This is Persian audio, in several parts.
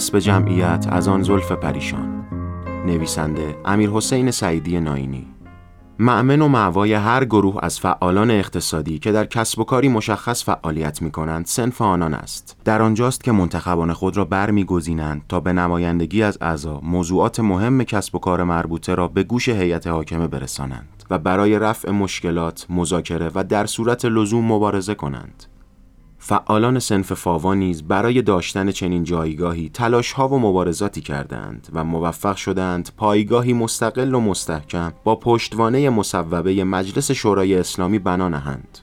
اسب جمعیت از آن زلف پریشان. نویسنده امیر حسین سعیدی ناینی. معمن و معوای هر گروه از فعالان اقتصادی که در کسب و کاری مشخص فعالیت می کنند سنف آنان است. در آنجاست که منتخبان خود را برمیگزینند تا به نمایندگی از اعضا موضوعات مهم کسب و کار مربوطه را به گوش هیئت حاکمه برسانند و برای رفع مشکلات مذاکره و در صورت لزوم مبارزه کنند. فعالان سنف فاوا نیز برای داشتن چنین جایگاهی تلاش ها و مبارزاتی کردند و موفق شدند پایگاهی مستقل و مستحکم با پشتوانه مصوبه مجلس شورای اسلامی بنا نهند.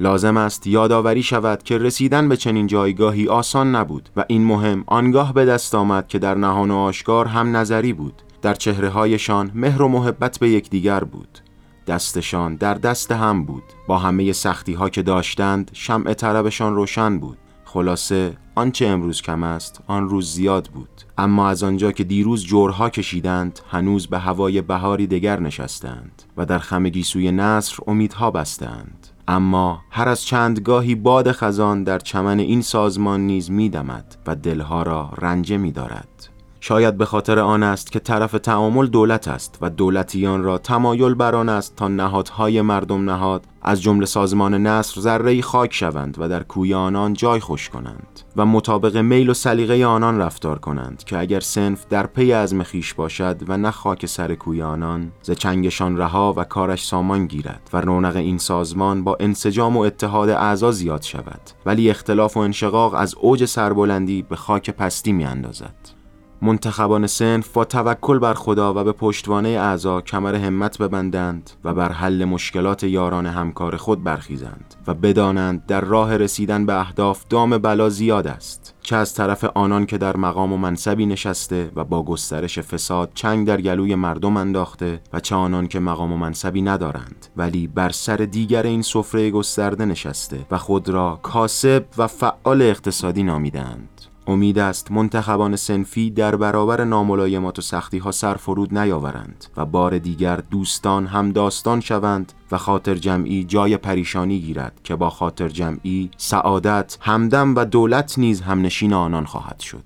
لازم است یادآوری شود که رسیدن به چنین جایگاهی آسان نبود و این مهم آنگاه به دست آمد که در نهان و آشکار هم نظری بود در چهره هایشان مهر و محبت به یکدیگر بود دستشان در دست هم بود. با همه سختی ها که داشتند شمع طربشان روشن بود. خلاصه آنچه امروز کم است آن روز زیاد بود. اما از آنجا که دیروز جورها کشیدند هنوز به هوای بهاری دگر نشستند و در خم سوی نصر امیدها بستند. اما هر از چند گاهی باد خزان در چمن این سازمان نیز میدمد و دلها را رنجه میدارد. شاید به خاطر آن است که طرف تعامل دولت است و دولتیان را تمایل بر آن است تا نهادهای مردم نهاد از جمله سازمان نصر ذره خاک شوند و در کوی آنان جای خوش کنند و مطابق میل و سلیقه آنان رفتار کنند که اگر سنف در پی از خیش باشد و نه خاک سر کوی آنان ز چنگشان رها و کارش سامان گیرد و رونق این سازمان با انسجام و اتحاد اعضا زیاد شود ولی اختلاف و انشقاق از اوج سربلندی به خاک پستی می اندازد. منتخبان سنف با توکل بر خدا و به پشتوانه اعضا کمر همت ببندند و بر حل مشکلات یاران همکار خود برخیزند و بدانند در راه رسیدن به اهداف دام بلا زیاد است چه از طرف آنان که در مقام و منصبی نشسته و با گسترش فساد چنگ در گلوی مردم انداخته و چه آنان که مقام و منصبی ندارند ولی بر سر دیگر این سفره گسترده نشسته و خود را کاسب و فعال اقتصادی نامیدند. امید است منتخبان سنفی در برابر ناملایمات و سختی ها سر فرود نیاورند و بار دیگر دوستان هم داستان شوند و خاطر جمعی جای پریشانی گیرد که با خاطر جمعی سعادت همدم و دولت نیز همنشین آنان خواهد شد.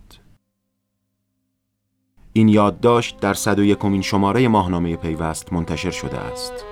این یادداشت در 101 شماره ماهنامه پیوست منتشر شده است.